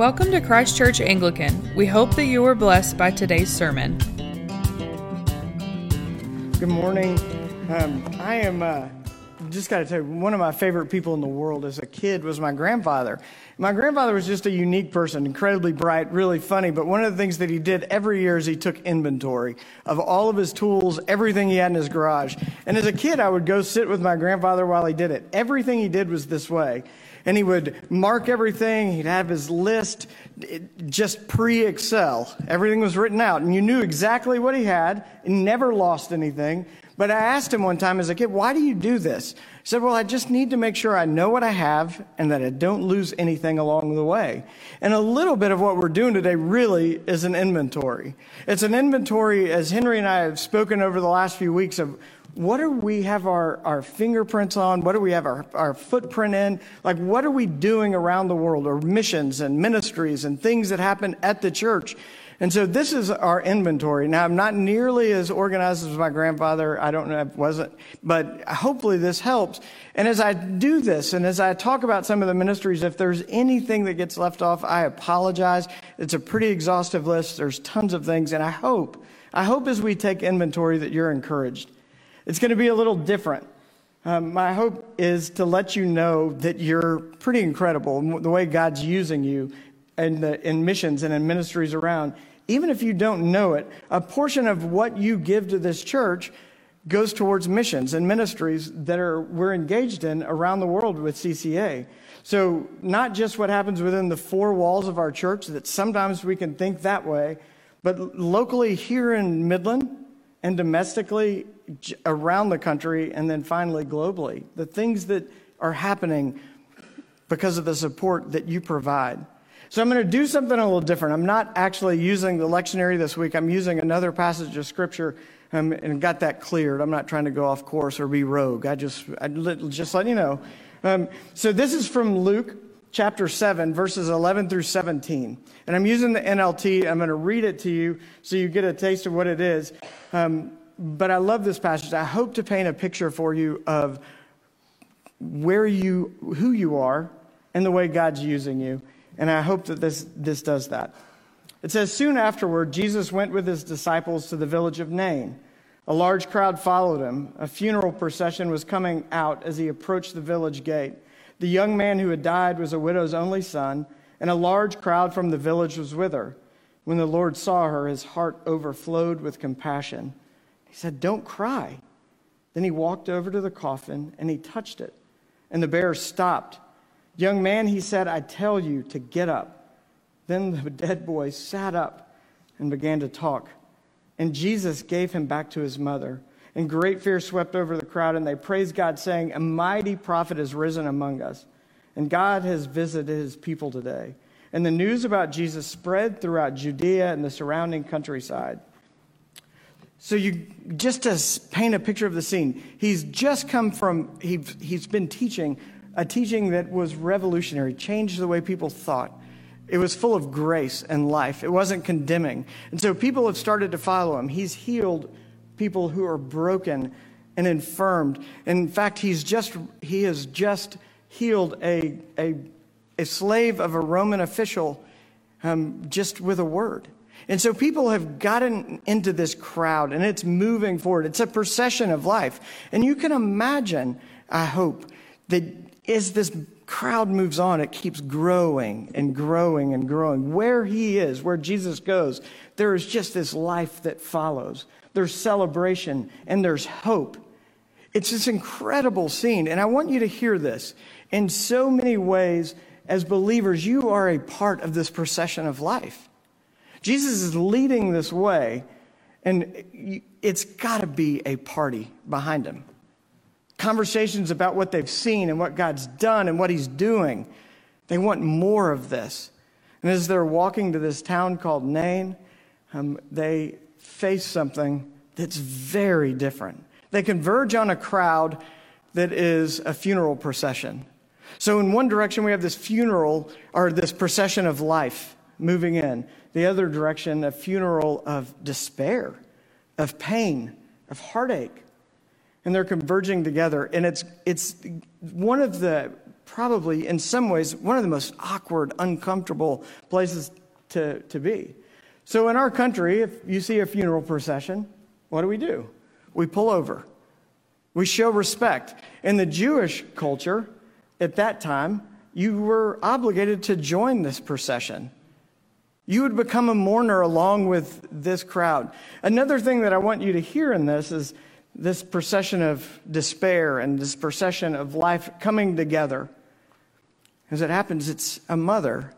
Welcome to Christ Church Anglican. We hope that you were blessed by today's sermon. Good morning. Um, I am uh, just got to tell you, one of my favorite people in the world as a kid was my grandfather. My grandfather was just a unique person, incredibly bright, really funny. But one of the things that he did every year is he took inventory of all of his tools, everything he had in his garage. And as a kid, I would go sit with my grandfather while he did it. Everything he did was this way and he would mark everything. He'd have his list just pre Excel. Everything was written out, and you knew exactly what he had and never lost anything. But I asked him one time as a kid, why do you do this? He said, well, I just need to make sure I know what I have and that I don't lose anything along the way. And a little bit of what we're doing today really is an inventory. It's an inventory, as Henry and I have spoken over the last few weeks, of what do we have our, our fingerprints on? What do we have our, our footprint in? Like, what are we doing around the world, or missions and ministries and things that happen at the church? And so this is our inventory. Now, I'm not nearly as organized as my grandfather. I don't know, if wasn't, but hopefully this helps. And as I do this and as I talk about some of the ministries, if there's anything that gets left off, I apologize. It's a pretty exhaustive list. There's tons of things. And I hope, I hope as we take inventory that you're encouraged. It's going to be a little different. Um, my hope is to let you know that you're pretty incredible the way God's using you in, the, in missions and in ministries around. Even if you don't know it, a portion of what you give to this church goes towards missions and ministries that are we're engaged in around the world with CCA. So not just what happens within the four walls of our church that sometimes we can think that way, but locally here in Midland and domestically around the country and then finally globally. The things that are happening because of the support that you provide. So I'm going to do something a little different. I'm not actually using the lectionary this week. I'm using another passage of scripture um, and got that cleared. I'm not trying to go off course or be rogue. I just, I just let you know. Um, so this is from Luke chapter 7, verses 11 through 17. And I'm using the NLT. I'm going to read it to you so you get a taste of what it is. Um, but I love this passage. I hope to paint a picture for you of where you, who you are, and the way God's using you. And I hope that this, this does that. It says, Soon afterward, Jesus went with his disciples to the village of Nain. A large crowd followed him. A funeral procession was coming out as he approached the village gate. The young man who had died was a widow's only son, and a large crowd from the village was with her. When the Lord saw her, his heart overflowed with compassion he said, Don't cry. Then he walked over to the coffin and he touched it. And the bear stopped. Young man, he said, I tell you to get up. Then the dead boy sat up and began to talk. And Jesus gave him back to his mother. And great fear swept over the crowd, and they praised God, saying, A mighty prophet has risen among us, and God has visited his people today. And the news about Jesus spread throughout Judea and the surrounding countryside. So you just to paint a picture of the scene, he's just come from he he's been teaching a teaching that was revolutionary, changed the way people thought. It was full of grace and life. It wasn't condemning. And so people have started to follow him. He's healed people who are broken and infirmed. In fact, he's just he has just healed a a, a slave of a Roman official um, just with a word. And so people have gotten into this crowd and it's moving forward. It's a procession of life. And you can imagine, I hope, that as this crowd moves on, it keeps growing and growing and growing. Where he is, where Jesus goes, there is just this life that follows. There's celebration and there's hope. It's this incredible scene. And I want you to hear this. In so many ways, as believers, you are a part of this procession of life. Jesus is leading this way, and it's got to be a party behind him. Conversations about what they've seen and what God's done and what he's doing. They want more of this. And as they're walking to this town called Nain, um, they face something that's very different. They converge on a crowd that is a funeral procession. So, in one direction, we have this funeral or this procession of life moving in the other direction, a funeral of despair, of pain, of heartache. And they're converging together. And it's, it's one of the probably, in some ways, one of the most awkward, uncomfortable places to, to be. So, in our country, if you see a funeral procession, what do we do? We pull over. We show respect. In the Jewish culture, at that time, you were obligated to join this procession. You would become a mourner along with this crowd. Another thing that I want you to hear in this is this procession of despair and this procession of life coming together. As it happens, it's a mother,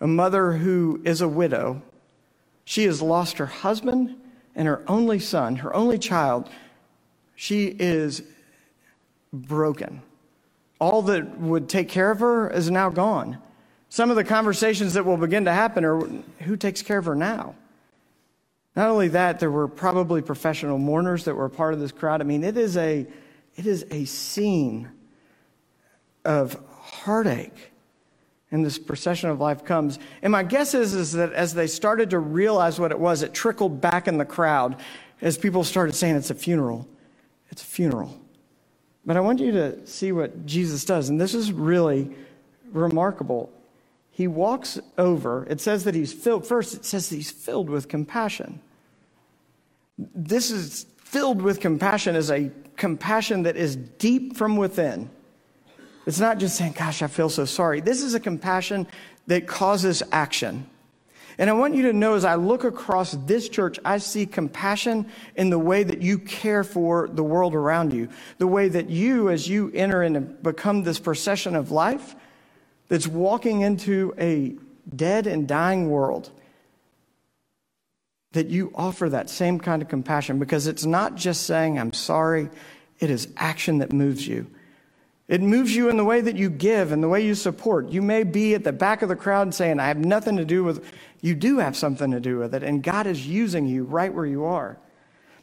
a mother who is a widow. She has lost her husband and her only son, her only child. She is broken. All that would take care of her is now gone. Some of the conversations that will begin to happen are who takes care of her now? Not only that, there were probably professional mourners that were part of this crowd. I mean, it is a, it is a scene of heartache. And this procession of life comes. And my guess is, is that as they started to realize what it was, it trickled back in the crowd as people started saying it's a funeral. It's a funeral. But I want you to see what Jesus does. And this is really remarkable. He walks over. It says that he's filled, first, it says that he's filled with compassion. This is filled with compassion as a compassion that is deep from within. It's not just saying, Gosh, I feel so sorry. This is a compassion that causes action. And I want you to know as I look across this church, I see compassion in the way that you care for the world around you, the way that you, as you enter and become this procession of life that's walking into a dead and dying world, that you offer that same kind of compassion because it's not just saying, I'm sorry, it is action that moves you. It moves you in the way that you give and the way you support. You may be at the back of the crowd saying, I have nothing to do with, you do have something to do with it, and God is using you right where you are.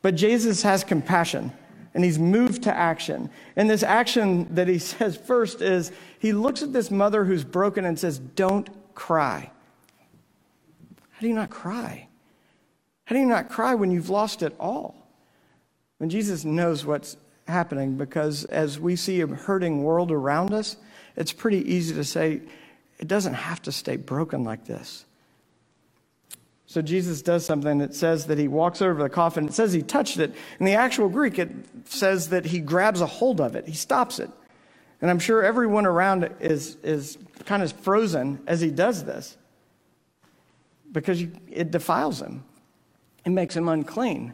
But Jesus has compassion and he's moved to action. And this action that he says first is he looks at this mother who's broken and says, Don't cry. How do you not cry? How do you not cry when you've lost it all? When Jesus knows what's happening because as we see a hurting world around us, it's pretty easy to say it doesn't have to stay broken like this. So Jesus does something that says that he walks over the coffin. It says he touched it. In the actual Greek, it says that he grabs a hold of it. He stops it. And I'm sure everyone around is, is kind of frozen as he does this because it defiles him. It makes him unclean.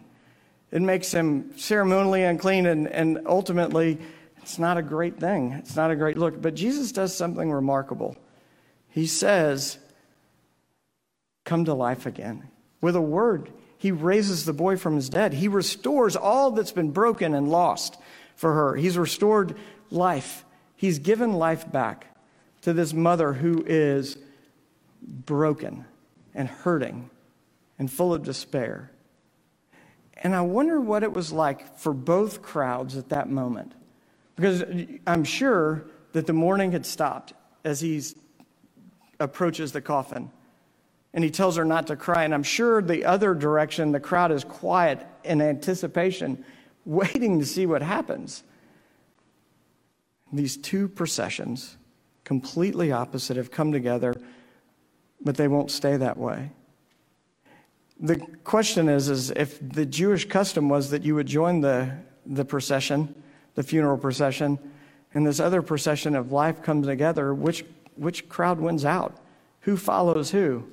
It makes him ceremonially unclean, and, and ultimately, it's not a great thing. It's not a great look. But Jesus does something remarkable. He says, Come to life again. With a word, he raises the boy from his dead. He restores all that's been broken and lost for her. He's restored life. He's given life back to this mother who is broken and hurting and full of despair. And I wonder what it was like for both crowds at that moment. Because I'm sure that the mourning had stopped as he approaches the coffin. And he tells her not to cry. And I'm sure the other direction, the crowd is quiet in anticipation, waiting to see what happens. These two processions, completely opposite, have come together, but they won't stay that way. The question is, is if the Jewish custom was that you would join the, the procession, the funeral procession, and this other procession of life comes together, which, which crowd wins out? Who follows who?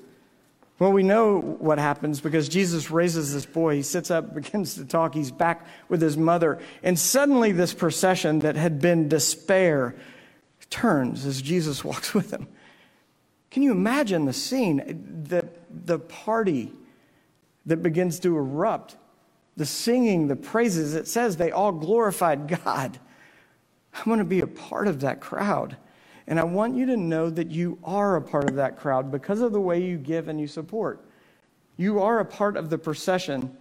Well, we know what happens because Jesus raises this boy. He sits up, begins to talk. He's back with his mother. And suddenly, this procession that had been despair turns as Jesus walks with him. Can you imagine the scene? The, the party that begins to erupt. The singing, the praises, it says they all glorified God. I want to be a part of that crowd. And I want you to know that you are a part of that crowd because of the way you give and you support. You are a part of the procession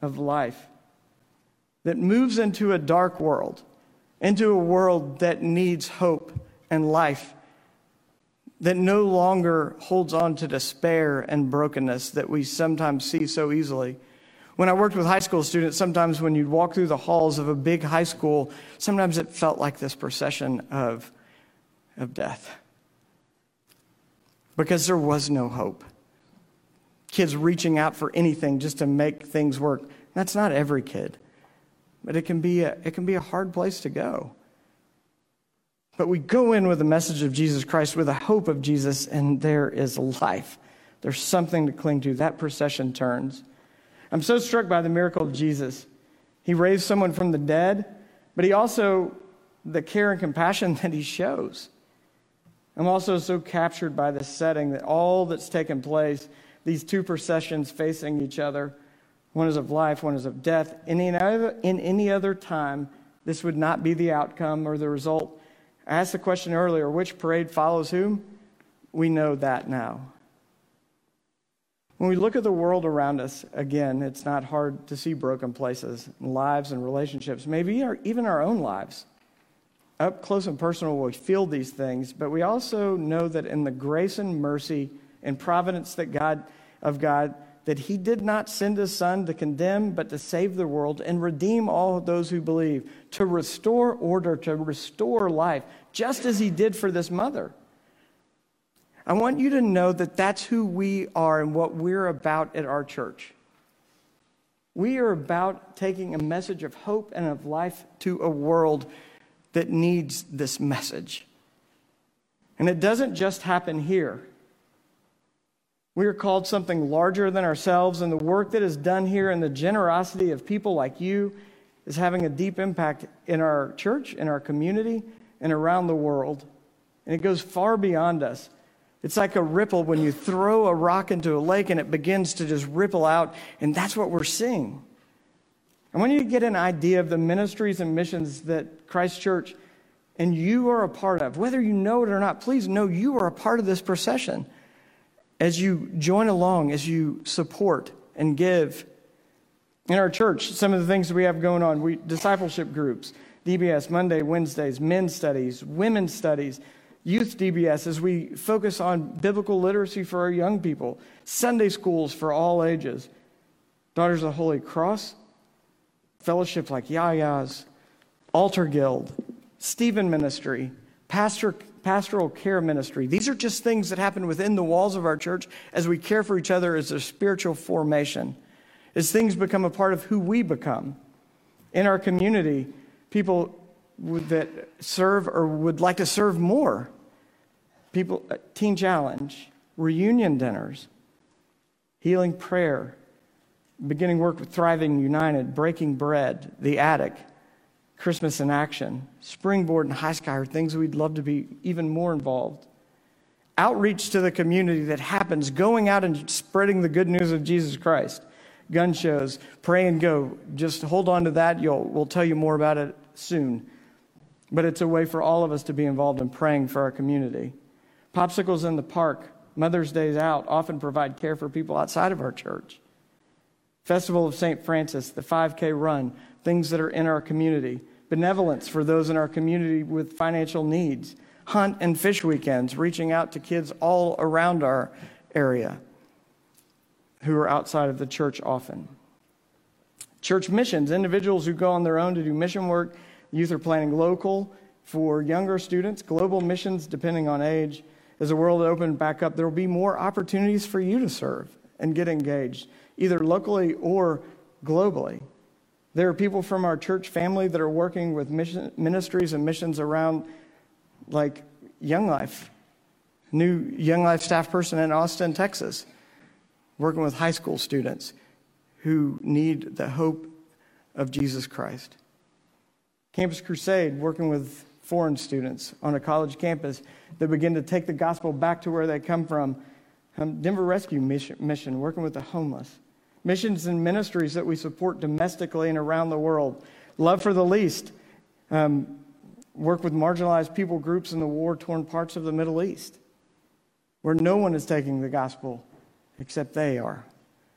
of life that moves into a dark world, into a world that needs hope and life that no longer holds on to despair and brokenness that we sometimes see so easily. When I worked with high school students, sometimes when you'd walk through the halls of a big high school, sometimes it felt like this procession of of death. Because there was no hope. Kids reaching out for anything just to make things work. That's not every kid, but it can be a, it can be a hard place to go. But we go in with the message of Jesus Christ, with the hope of Jesus, and there is life. There's something to cling to. That procession turns. I'm so struck by the miracle of Jesus. He raised someone from the dead, but he also, the care and compassion that he shows. I'm also so captured by this setting that all that's taken place, these two processions facing each other, one is of life, one is of death. In any other, in any other time, this would not be the outcome or the result. I asked the question earlier which parade follows whom? We know that now. When we look at the world around us, again, it's not hard to see broken places, lives and relationships, maybe even our own lives. Up close and personal, we feel these things, but we also know that in the grace and mercy and providence that God, of God, that He did not send His Son to condemn, but to save the world and redeem all those who believe, to restore order, to restore life, just as He did for this mother. I want you to know that that's who we are and what we're about at our church. We are about taking a message of hope and of life to a world that needs this message. And it doesn't just happen here. We are called something larger than ourselves, and the work that is done here and the generosity of people like you is having a deep impact in our church, in our community, and around the world. And it goes far beyond us. It's like a ripple when you throw a rock into a lake and it begins to just ripple out, and that's what we're seeing. I want you to get an idea of the ministries and missions that Christ Church and you are a part of. Whether you know it or not, please know you are a part of this procession as you join along, as you support and give. In our church, some of the things we have going on, we discipleship groups, DBS Monday, Wednesdays, men's studies, women's studies, youth DBS as we focus on biblical literacy for our young people, Sunday schools for all ages, Daughters of the Holy Cross, fellowship like Yaya's, Altar Guild, Stephen Ministry, pastor, pastoral care ministry. These are just things that happen within the walls of our church as we care for each other as a spiritual formation, as things become a part of who we become. In our community, people that serve or would like to serve more people, uh, Teen Challenge, reunion dinners, healing prayer, beginning work with Thriving United, Breaking Bread, The Attic, Christmas in Action, Springboard, and High Sky are things we'd love to be even more involved. Outreach to the community that happens, going out and spreading the good news of Jesus Christ. Gun shows, pray and go. Just hold on to that. You'll, we'll tell you more about it soon. But it's a way for all of us to be involved in praying for our community. Popsicles in the park, Mother's Days out often provide care for people outside of our church. Festival of St. Francis, the 5K run, things that are in our community. Benevolence for those in our community with financial needs. Hunt and fish weekends, reaching out to kids all around our area who are outside of the church often. Church missions, individuals who go on their own to do mission work. Youth are planning local for younger students, global missions depending on age as the world opens back up, there will be more opportunities for you to serve and get engaged, either locally or globally. There are people from our church family that are working with mission, ministries and missions around, like Young Life, new Young Life staff person in Austin, Texas, working with high school students who need the hope of Jesus Christ. Campus Crusade, working with foreign students on a college campus that begin to take the gospel back to where they come from. Um, Denver Rescue mission, mission, working with the homeless. Missions and ministries that we support domestically and around the world. Love for the least. Um, work with marginalized people groups in the war torn parts of the Middle East, where no one is taking the gospel except they are.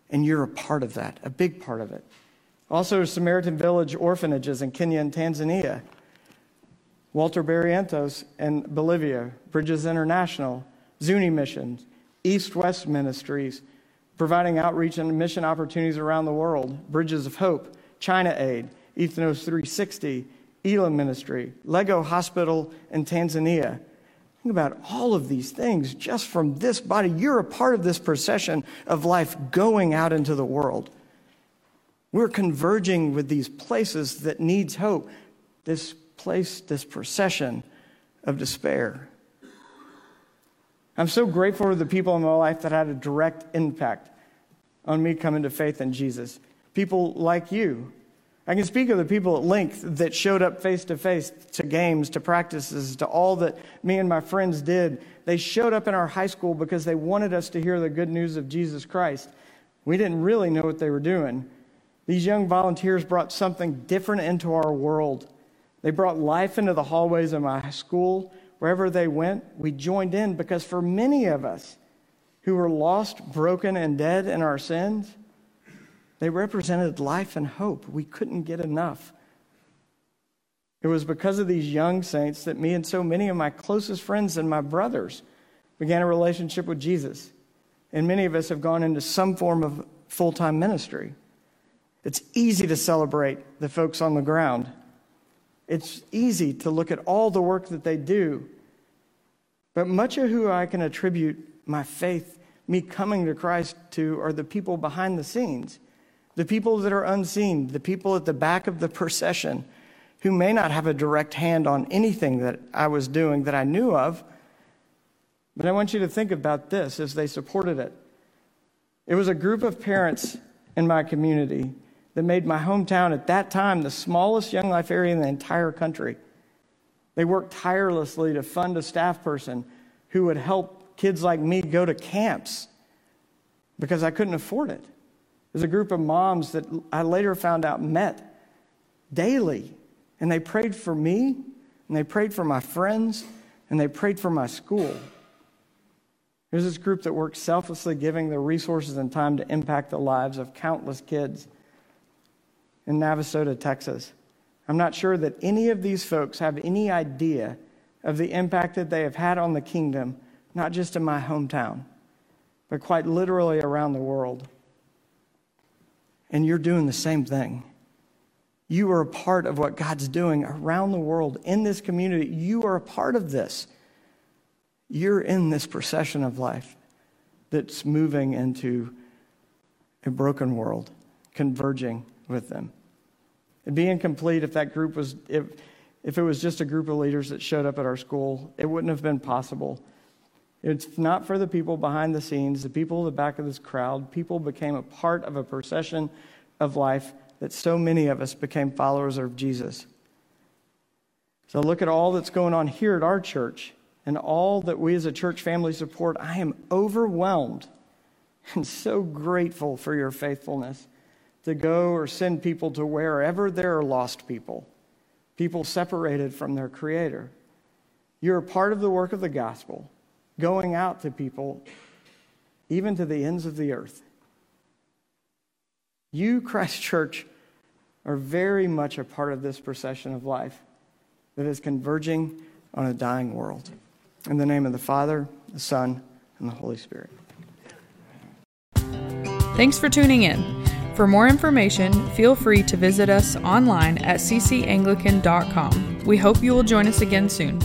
And you're a part of that, a big part of it. Also, Samaritan Village orphanages in Kenya and Tanzania Walter Barrientos in Bolivia, Bridges International, Zuni Missions, East West Ministries, providing outreach and mission opportunities around the world, Bridges of Hope, China Aid, Ethnos 360, Elam Ministry, Lego Hospital in Tanzania, Think about all of these things just from this body. You're a part of this procession of life going out into the world. We're converging with these places that needs hope. This place, this procession of despair. I'm so grateful to the people in my life that had a direct impact on me coming to faith in Jesus. People like you. I can speak of the people at length that showed up face to face to games, to practices, to all that me and my friends did. They showed up in our high school because they wanted us to hear the good news of Jesus Christ. We didn't really know what they were doing. These young volunteers brought something different into our world. They brought life into the hallways of my school. Wherever they went, we joined in because for many of us who were lost, broken, and dead in our sins, they represented life and hope. We couldn't get enough. It was because of these young saints that me and so many of my closest friends and my brothers began a relationship with Jesus. And many of us have gone into some form of full time ministry. It's easy to celebrate the folks on the ground. It's easy to look at all the work that they do. But much of who I can attribute my faith, me coming to Christ to, are the people behind the scenes the people that are unseen, the people at the back of the procession who may not have a direct hand on anything that I was doing that I knew of. But I want you to think about this as they supported it. It was a group of parents in my community that made my hometown at that time the smallest Young Life area in the entire country. They worked tirelessly to fund a staff person who would help kids like me go to camps because I couldn't afford it. There's a group of moms that I later found out met daily, and they prayed for me, and they prayed for my friends, and they prayed for my school. There's this group that works selflessly, giving their resources and time to impact the lives of countless kids in Navasota, Texas. I'm not sure that any of these folks have any idea of the impact that they have had on the kingdom, not just in my hometown, but quite literally around the world and you're doing the same thing. You are a part of what God's doing around the world in this community. You are a part of this. You're in this procession of life that's moving into a broken world, converging with them. It'd be incomplete if that group was, if, if it was just a group of leaders that showed up at our school. It wouldn't have been possible. It's not for the people behind the scenes, the people in the back of this crowd. People became a part of a procession of life that so many of us became followers of Jesus. So look at all that's going on here at our church and all that we as a church family support. I am overwhelmed and so grateful for your faithfulness to go or send people to wherever there are lost people, people separated from their Creator. You're a part of the work of the gospel going out to people, even to the ends of the earth. You, Christ Church, are very much a part of this procession of life that is converging on a dying world. In the name of the Father, the Son, and the Holy Spirit. Thanks for tuning in. For more information, feel free to visit us online at ccanglican.com. We hope you will join us again soon.